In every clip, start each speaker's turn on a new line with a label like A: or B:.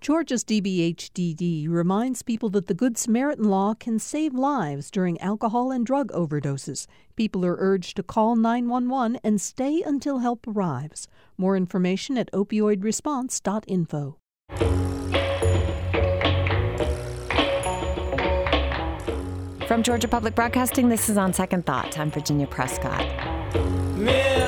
A: Georgia's DBHDD reminds people that the Good Samaritan law can save lives during alcohol and drug overdoses. People are urged to call 911 and stay until help arrives. More information at opioidresponse.info.
B: From Georgia Public Broadcasting, this is On Second Thought. I'm Virginia Prescott.
C: Mirror,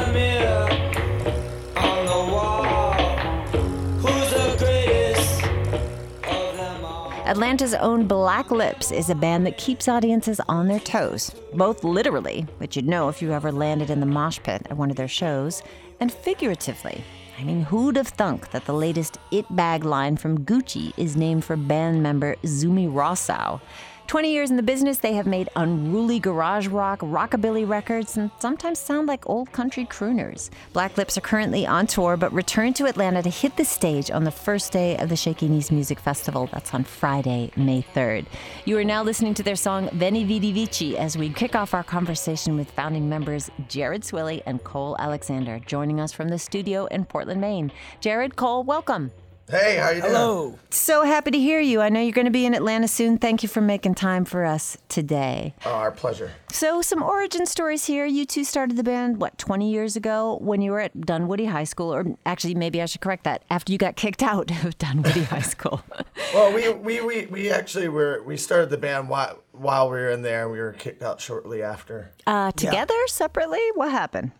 B: Atlanta's own Black Lips is a band that keeps audiences on their toes, both literally, which you'd know if you ever landed in the mosh pit at one of their shows, and figuratively. I mean, who'd have thunk that the latest It Bag line from Gucci is named for band member Zumi Rosow? 20 years in the business, they have made unruly garage rock, rockabilly records, and sometimes sound like old country crooners. Black Lips are currently on tour, but return to Atlanta to hit the stage on the first day of the Shaky Knees Music Festival. That's on Friday, May 3rd. You are now listening to their song Veni Vidi Vici as we kick off our conversation with founding members Jared Swilley and Cole Alexander, joining us from the studio in Portland, Maine. Jared, Cole, welcome.
D: Hey, how are you doing?
E: Hello.
B: So happy to hear you. I know you're going to be in Atlanta soon. Thank you for making time for us today.
D: Oh, our pleasure.
B: So, some origin stories here. You two started the band, what, 20 years ago when you were at Dunwoody High School? Or actually, maybe I should correct that, after you got kicked out of Dunwoody High School.
D: Well, we we, we, we actually were we started the band while while we were in there. We were kicked out shortly after.
B: Uh, together, separately? What happened?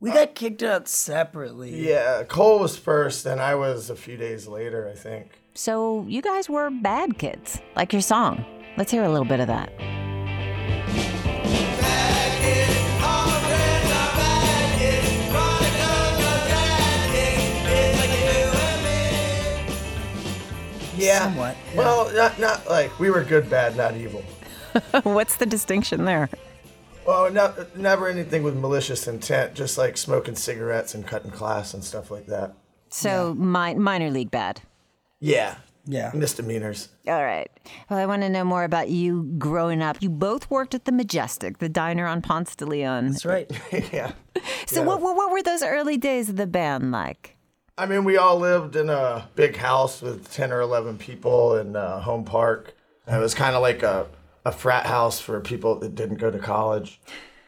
E: We uh, got kicked out separately.
D: Yeah, Cole was first, and I was a few days later, I think.
B: So, you guys were bad kids, like your song. Let's hear a little bit of that.
D: Yeah.
E: Somewhat, yeah.
D: Well, not not like we were good, bad, not evil.
B: What's the distinction there?
D: Well, not, never anything with malicious intent, just like smoking cigarettes and cutting class and stuff like that.
B: So, mi- minor league bad.
D: Yeah.
E: Yeah.
D: Misdemeanors.
B: All right. Well, I want to know more about you growing up. You both worked at the Majestic, the diner on Ponce de Leon.
E: That's right.
D: yeah.
B: So,
D: Yeah.
B: what, what, what were those early days of the band like?
D: I mean, we all lived in a big house with 10 or 11 people in uh, Home Park. And it was kind of like a, a frat house for people that didn't go to college.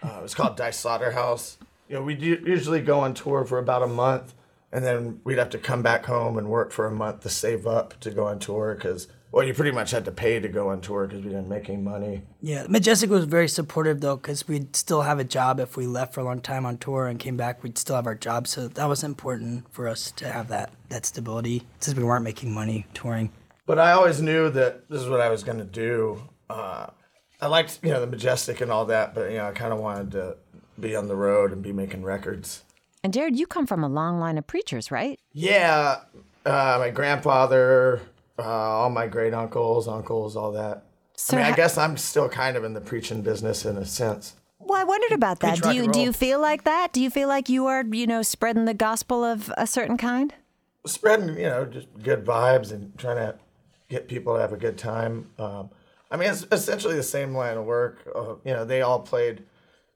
D: Uh, it was called Dice Slaughter House. You know, we'd usually go on tour for about a month, and then we'd have to come back home and work for a month to save up to go on tour because, well, you pretty much had to pay to go on tour because we didn't make any money.
E: Yeah, Majestic was very supportive though, because we'd still have a job if we left for a long time on tour and came back. We'd still have our job, so that was important for us to have that that stability since we weren't making money touring.
D: But I always knew that this is what I was going to do. Uh, I liked, you know, the Majestic and all that, but, you know, I kind of wanted to be on the road and be making records.
B: And Jared, you come from a long line of preachers, right?
D: Yeah, uh, my grandfather, uh, all my great uncles, uncles, all that.
B: So
D: I mean, I guess I'm still kind of in the preaching business in a sense.
B: Well, I wondered about that.
E: Preach
B: Do you do you feel like that? Do you feel like you are, you know, spreading the gospel of a certain kind?
D: Spreading, you know, just good vibes and trying to get people to have a good time. Um, I mean, it's essentially the same line of work. Uh, you know, they all played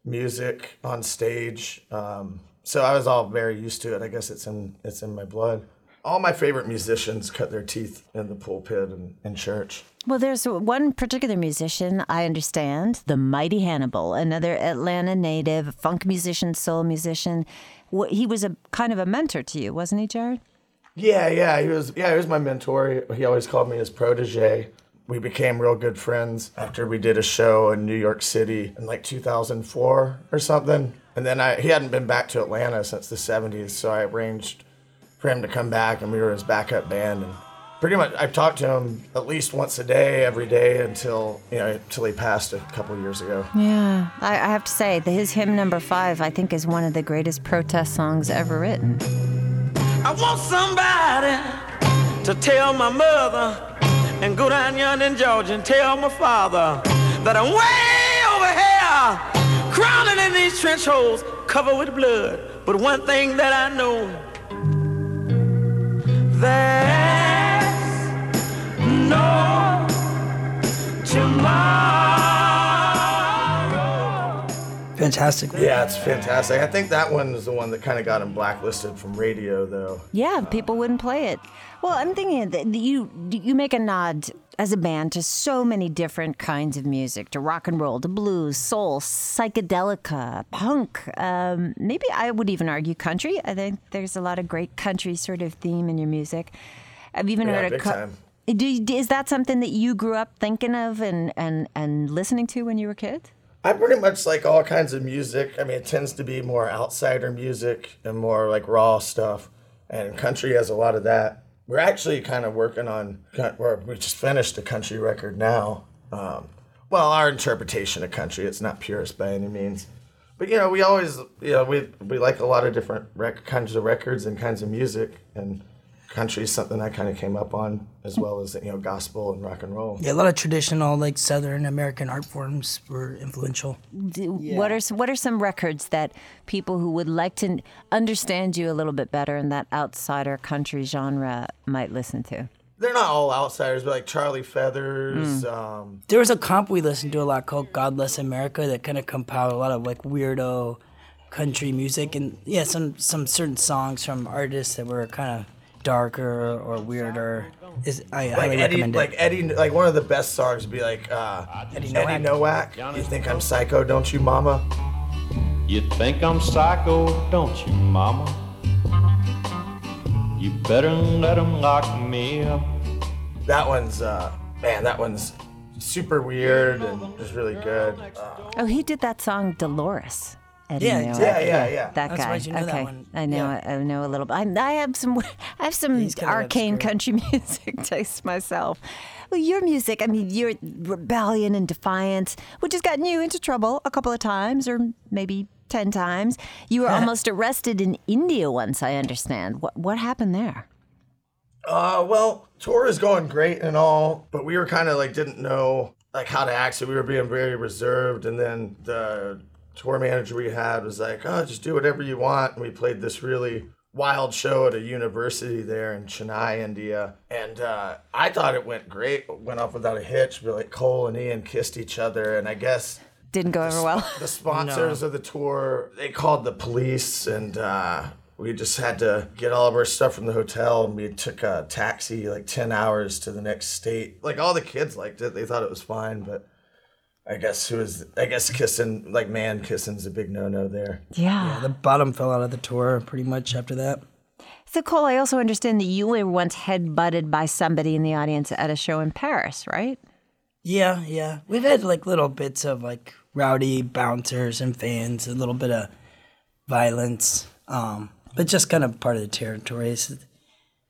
D: music on stage, um, so I was all very used to it. I guess it's in it's in my blood. All my favorite musicians cut their teeth in the pulpit and in church.
B: Well, there's one particular musician I understand, the Mighty Hannibal, another Atlanta native, funk musician, soul musician. He was a kind of a mentor to you, wasn't he, Jared?
D: Yeah, yeah, he was. Yeah, he was my mentor. He always called me his protege. We became real good friends after we did a show in New York City in like 2004 or something. And then I he hadn't been back to Atlanta since the 70s, so I arranged for him to come back, and we were his backup band. And pretty much, I've talked to him at least once a day, every day until you know until he passed a couple years ago.
B: Yeah. I, I have to say, the, his hymn number five, I think, is one of the greatest protest songs ever written.
C: I want somebody to tell my mother and go down yonder in Georgia and tell my father that I'm way over here, crowded in these trench holes, covered with blood. But one thing that I know, there's no tomorrow.
E: Fantastic.
D: Yeah, it's fantastic. I think that one is the one that kind of got him blacklisted from radio, though.
B: Yeah, people wouldn't play it. Well, I'm thinking that you you make a nod as a band to so many different kinds of music, to rock and roll, to blues, soul, psychedelica, punk. Um, maybe I would even argue country. I think there's a lot of great country sort of theme in your music. I've even
D: Yeah,
B: heard a
D: big time.
B: Do is that something that you grew up thinking of and, and, and listening to when you were kids?
D: I pretty much like all kinds of music. I mean, it tends to be more outsider music and more like raw stuff. And country has a lot of that. We're actually kind of working on, we just finished a country record now. Um, well, our interpretation of country, it's not purist by any means. But, you know, we always, you know, we, we like a lot of different rec- kinds of records and kinds of music. And country is something I kind of came up on, as well as, you know, gospel and rock and roll.
E: Yeah, a lot of traditional like Southern American art forms were influential.
B: Do- What are some, what are some records that people who would like to understand you a little bit better in that outsider country genre might listen to?
D: They're not all outsiders, but like Charlie Feathers, um,
E: There was a comp we listened to a lot called God Bless America that kind of compiled a lot of like weirdo country music and yeah, some some certain songs from artists that were kind of darker or weirder. Is I
D: like
E: highly
D: Eddie,
E: recommend it.
D: like Eddie, like one of the best songs would be like uh,
E: Eddie
D: Eddie
E: Noack.
D: Noack. You think I'm psycho, don't you, Mama?
F: You think I'm psycho, don't you, mama? You better let 'em lock me up.
D: That one's uh, man, that one's super weird and just really good. Uh,
B: Oh, he did that song Dolores. Eddie
E: Yeah, Noack.
D: Yeah, yeah, yeah.
B: That
E: I'm
B: guy.
E: surprised you knew that
B: okay,
E: one.
B: I know.
E: Yeah.
B: I know a little bit. I, I have some. I have some
E: He's kind of
B: arcane country music taste myself. Well, your music. I mean, your rebellion and defiance, which has gotten you into trouble a couple of times, or maybe ten times. You were almost arrested in India once. I understand. What what happened there?
D: Uh, well, tour is going great and all, but we were kind of like didn't know like how to act, so we were being very reserved. And then the tour manager we had was like, "Oh, just do whatever you want." And we played this really wild show at a university there in Chennai, India, and uh, I thought it went great. It went off without a hitch. We like Cole and Ian kissed each other, and I guess
B: Didn't go over well.
D: the sponsors of the tour they called the police and uh, we just had to get all of our stuff from the hotel and we took a taxi like 10 hours to the next state like all the kids liked it they thought it was fine but i guess who was i guess kissing like man kissing's a big no-no there
B: Yeah.
E: the bottom fell out of the tour pretty much after that.
B: So, Cole, I also understand that you were once head butted by somebody in the audience at a show in Paris, right?
E: Yeah, yeah. We've had like little bits of like rowdy bouncers and fans, a little bit of violence, um, but just kind of part of the territory. It's,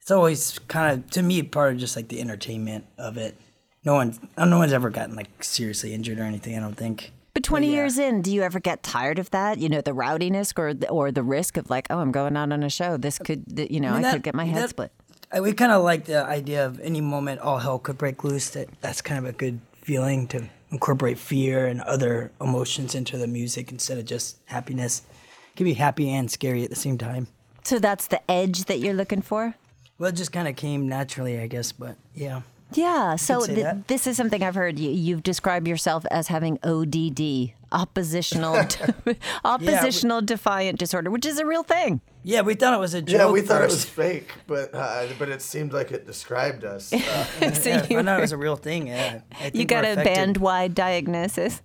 E: it's always kind of to me part of just like the entertainment of it. No one, no one's ever gotten like seriously injured or anything. I don't think.
B: But 20 years in, do you ever get tired of that? You know, the rowdiness or the, or the risk of like, oh, I'm going out on a show. This could, you know, I,
E: mean,
B: could get my head
E: that-
B: split.
E: I, we kind of like the idea of any moment all hell could break loose. That that's kind of a good feeling to incorporate fear and other emotions into the music instead of just happiness. It can be happy and scary at the same time.
B: So that's the edge that you're looking for?
E: Well, it just kind of came naturally, I guess. But yeah,
B: Yeah. So th- this is something I've heard. You, you've described yourself as having ODD, oppositional, oppositional defiant disorder, which is a real thing.
E: yeah, we thought it was a joke.
D: yeah we thought it was fake but uh, but it seemed like it described us uh,
B: so
E: Yeah,
B: you,
E: I thought it was a real thing. Yeah, I think
B: you got a band-wide diagnosis.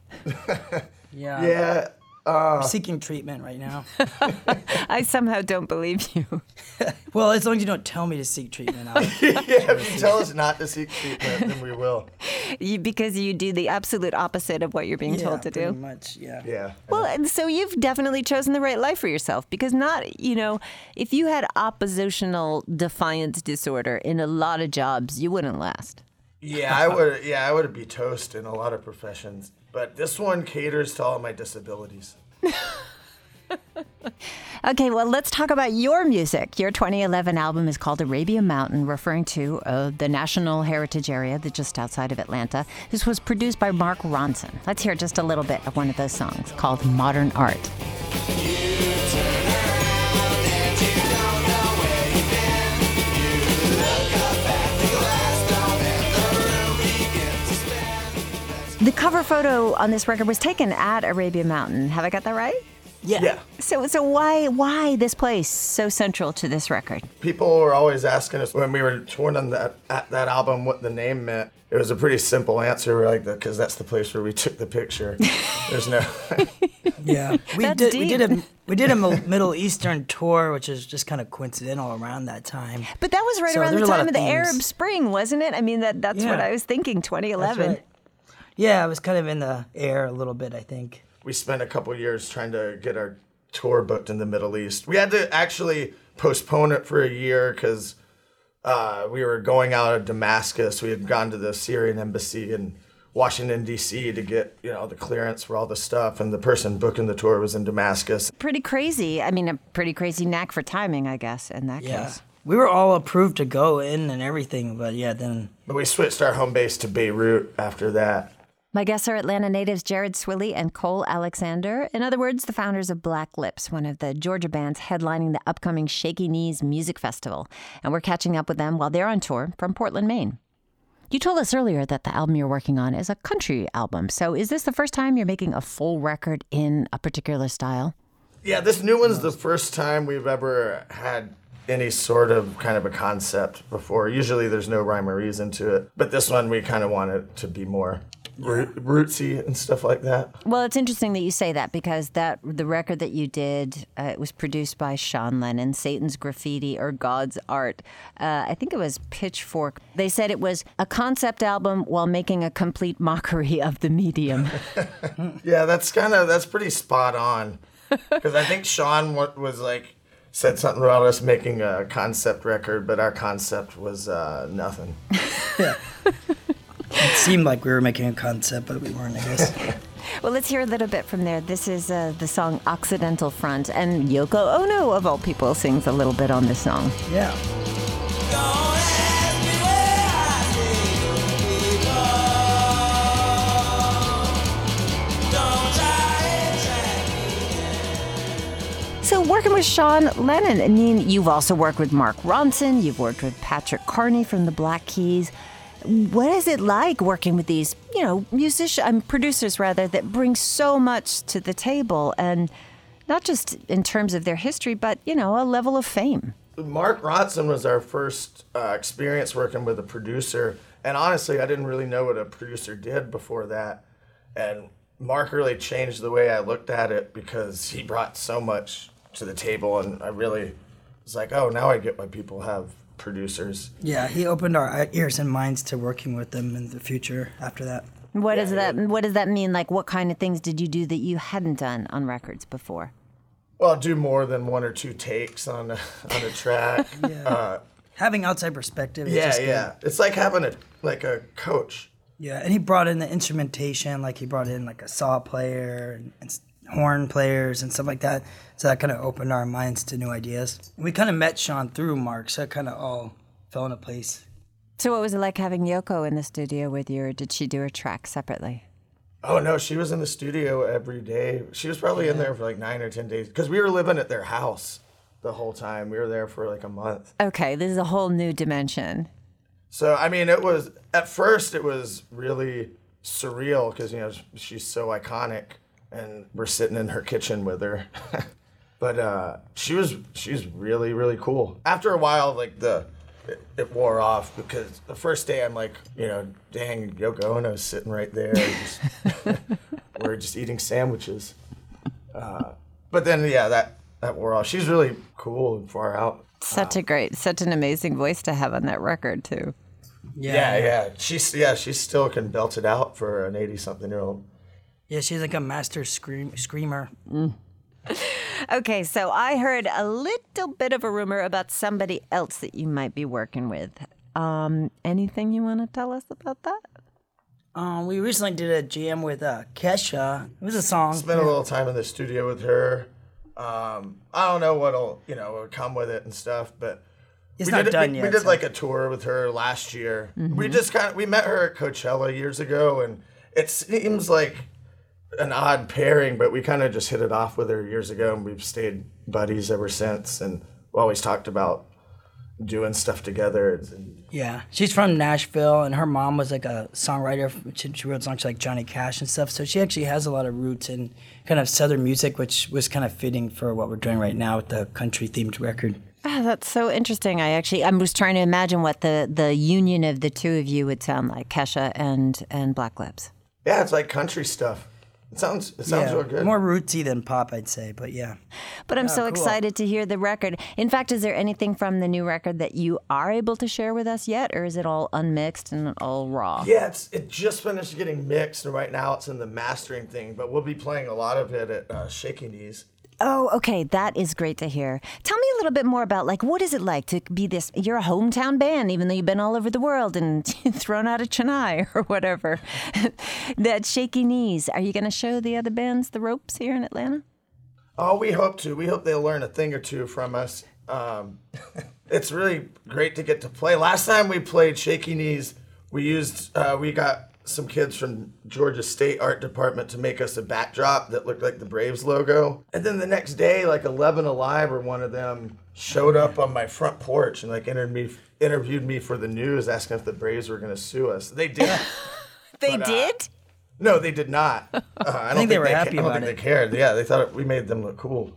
E: Yeah,
D: yeah Ah.
E: I'm seeking treatment right now.
B: I somehow don't believe you.
E: well, as long as you don't tell me to seek treatment, I'll,
D: yeah if you tell us not to seek treatment then we will
B: you, because you do the absolute opposite of what you're being
E: yeah,
B: told to
E: pretty
B: do.
E: much. Yeah.
D: yeah
B: Well, and so you've definitely chosen the right life for yourself because not, you know, if you had oppositional defiance disorder in a lot of jobs, you wouldn't last.
D: Yeah, I would. Yeah, I would be toast in a lot of professions, but this one caters to all my disabilities.
B: Okay, well, let's talk about your music. Your 2011 album is called Arabia Mountain, referring to uh, the National Heritage Area that's just outside of Atlanta. This was produced by Mark Ronson. Let's hear just a little bit of one of those songs called Modern Art. The cover photo on this record was taken at Arabia Mountain. Have I got that right?
E: Yeah.
D: Yeah.
B: So, so why why this place so central to this record?
D: People were always asking us when we were touring on that at that album what the name meant. It was a pretty simple answer, we're like because that's the place where we took the picture. There's no.
E: Yeah, we
B: That's
E: did. We did a we did a Middle Eastern tour, which is just kind of coincidental around that time.
B: But that was right
E: So
B: around the
E: there's a lot
B: time
E: of
B: of the. Arab Spring, wasn't it? I mean, that that's what I was thinking. 2011.
E: Right. Yeah, it was kind of in the air a little bit, I think.
D: we spent a couple years trying to get our tour booked in the Middle East. We had to actually postpone it for a year because uh, we were going out of Damascus. We had gone to the Syrian embassy in Washington D.C. to get you know the clearance for all the stuff, and the person booking the tour was in Damascus.
B: Pretty crazy. I mean, a pretty crazy knack for timing, I guess. In that
E: Yeah,
B: case.
E: we were all approved to go in and everything, but yeah, then
D: But we switched our home base to Beirut after that.
B: My guests are Atlanta natives Jared Swilley and Cole Alexander. In other words, the founders of Black Lips, one of the Georgia bands headlining the upcoming Shaky Knees Music Festival. And we're catching up with them while they're on tour from Portland, Maine. You told us earlier that the album you're working on is a country album. So is this the first time you're making a full record in a particular style?
D: Yeah, this new one's the first time we've ever had any sort of kind of a concept before. Usually there's no rhyme or reason to it, but this one we kind of wanted to be more rootsy and stuff like that.
B: Well, it's interesting that you say that because that the record that you did, uh, it was produced by Sean Lennon, Satan's Graffiti or God's Art. Uh, I think it was Pitchfork. They said it was a concept album while making a complete mockery of the medium.
D: Yeah, that's kind of that's pretty spot on. Because I think Sean was like said something about us making a concept record, but our concept was uh, nothing.
E: it seemed like we were making a concept, but we weren't, I guess.
B: well, let's hear a little bit from there. This is uh, the song Occidental Front, and Yoko Ono, of all people, sings a little bit on this song.
E: yeah.
B: So, working with Sean Lennon, I mean, you've also worked with Mark Ronson, you've worked with Patrick Carney from the Black Keys. What is it like working with these, you know, musicians, um, producers rather, that bring so much to the table, and not just in terms of their history, but you know, a level of fame.
D: Mark Ronson was our first uh, experience working with a producer, and honestly, I didn't really know what a producer did before that. And Mark really changed the way I looked at it because he brought so much to the table, and I really was like, oh, now I get why people have producers.
E: Yeah, he opened our ears and minds to working with them in the future after that.
B: What does that? What does that mean? Like, what kind of things did you do that you hadn't done on records before?
D: Well, do more than one or two takes on a, on a track. uh,
E: Having outside perspective. is
D: yeah,
E: good.
D: yeah. It's like having a like a coach.
E: Yeah, and he brought in the instrumentation, like he brought in like a saw player and, and s- horn players and stuff like that. So that kind of opened our minds to new ideas. We kind of met Sean through Mark, so it kind of all fell into place.
B: So, what was it like having Yoko in the studio with you, or did she do her track separately?
D: Oh no, she was in the studio every day. She was probably in there for like nine or ten days because we were living at their house the whole time. We were there for like a month.
B: Okay, this is a whole new dimension.
D: So I mean, it was at first it was really surreal because you know she's so iconic, and we're sitting in her kitchen with her. but uh, she was she's really really cool. After a while, like the it, it wore off because the first day I'm like, you know, dang, Yoko Ono's sitting right there. Just, we're just eating sandwiches. Uh, but then yeah, that that wore off. She's really cool and far out.
B: Such a great, such an amazing voice to have on that record too.
D: Yeah, yeah. She's yeah, she still can belt it out for an eighty-something-year-old.
E: Yeah, she's like a master scream screamer.
B: Okay, so I heard a little bit of a rumor about somebody else that you might be working with. Um, anything you want to tell us about that?
E: Um, we recently did a jam with uh, Kesha. It was a song.
D: Spent a little time in the studio with her. Um, I don't know what'll you know will come with it and stuff, but
E: It's
D: we
E: not
D: did,
E: done
D: we,
E: yet.
D: We did
E: so-
D: like a tour with her last year. We just kind of we met her at Coachella years ago, and it seems like an odd pairing, but we kind of just hit it off with her years ago, and we've stayed buddies ever since. And we always talked about doing stuff together.
E: Yeah, she's from Nashville, and her mom was like a songwriter. She, she wrote songs like Johnny Cash and stuff. So she actually has a lot of roots in kind of southern music, which was kind of fitting for what we're doing right now with the country themed record.
B: Ah, that's so interesting. I actually I was trying to imagine what the, the union of the two of you would sound like, Kesha and and Black Lips.
D: yeah, it's like country stuff. It sounds it sounds
E: yeah,
D: real good.
E: more rootsy than pop, I'd say. But yeah,
B: But I'm so
E: cool.
B: excited to hear the record. In fact, is there anything from the new record that you are able to share with us yet, or is it all unmixed and all raw?
D: Yeah, it's it just finished getting mixed, and right now it's in the mastering thing. But we'll be playing a lot of it at uh, Shaky Knees.
B: Oh, okay, that is great to hear. Tell me a little bit more about like what is it like to be this? You're a hometown band, even though you've been all over the world and thrown out of Chennai or whatever. that shaky knees. Are you going to show the other bands the ropes here in Atlanta?
D: Oh, we hope to. We hope they'll learn a thing or two from us. Um, it's really great to get to play. Last time we played Shaky Knees, we used uh, we got some kids from Georgia State Art Department to make us a backdrop that looked like the Braves logo. And then the next day, like Eleven Alive or one of them showed up on my front porch and like interviewed me, interviewed me for the news, asking if the Braves were going to sue us. They did.
B: They
D: But, uh,
B: did?
D: no, they did not. Uh, I, don't
E: think they were
D: ca-
E: happy
D: I don't think
E: it.
D: they cared. Yeah, they thought we made them look cool.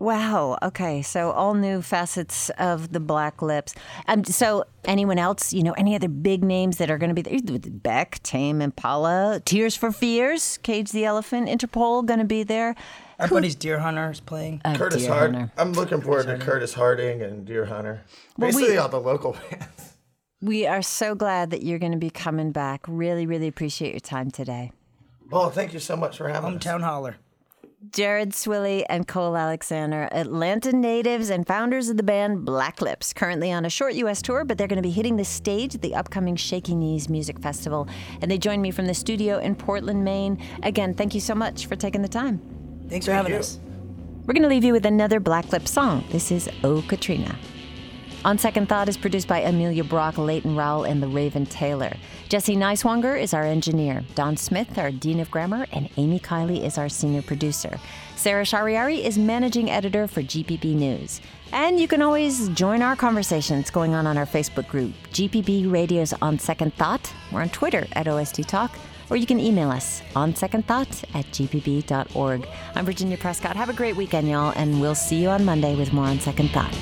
B: Wow. Okay. So all new facets of the Black Lips. Um, so anyone else, you know, any other big names that are going to be there? Beck, Tame Impala, Tears for Fears, Cage the Elephant, Interpol going to be there.
E: our buddy's Deerhunter is playing.
B: Uh,
D: Curtis
B: Deer
D: Hard.
B: Hunter.
D: I'm looking forward to Curtis Harding and Deerhunter.
B: Well, we-
D: Basically, all the local bands.
B: We are so glad that you're going to be coming back. Really, really appreciate your time today.
D: Oh, thank you so much for having us.
E: Hometown holler.
B: Jared Swilley and Cole Alexander, Atlanta natives and founders of the band Black Lips, currently on a short U.S. tour, but they're going to be hitting the stage at the upcoming Shaky Knees Music Festival. And they join me from the studio in Portland, Maine. Again, thank you so much for taking the time.
E: Thanks for having
D: you.
E: us.
B: We're going to leave you with another Black Lips song. This is Oh Katrina. On Second Thought is produced by Amelia Brock, Leighton Rowell, and the Raven Taylor. Jesse Nighswonger is our engineer. Don Smith, our Dean of Grammar, and Amy Kiley is our senior producer. Sarah Shariari is managing editor for GPB News. And you can always join our conversations going on on our Facebook group, GPB Radio's On Second Thought. We're on Twitter at OST Talk, or you can email us on second thought at gpb.org. I'm Virginia Prescott. Have a great weekend, y'all, and we'll see you on Monday with more on Second Thought.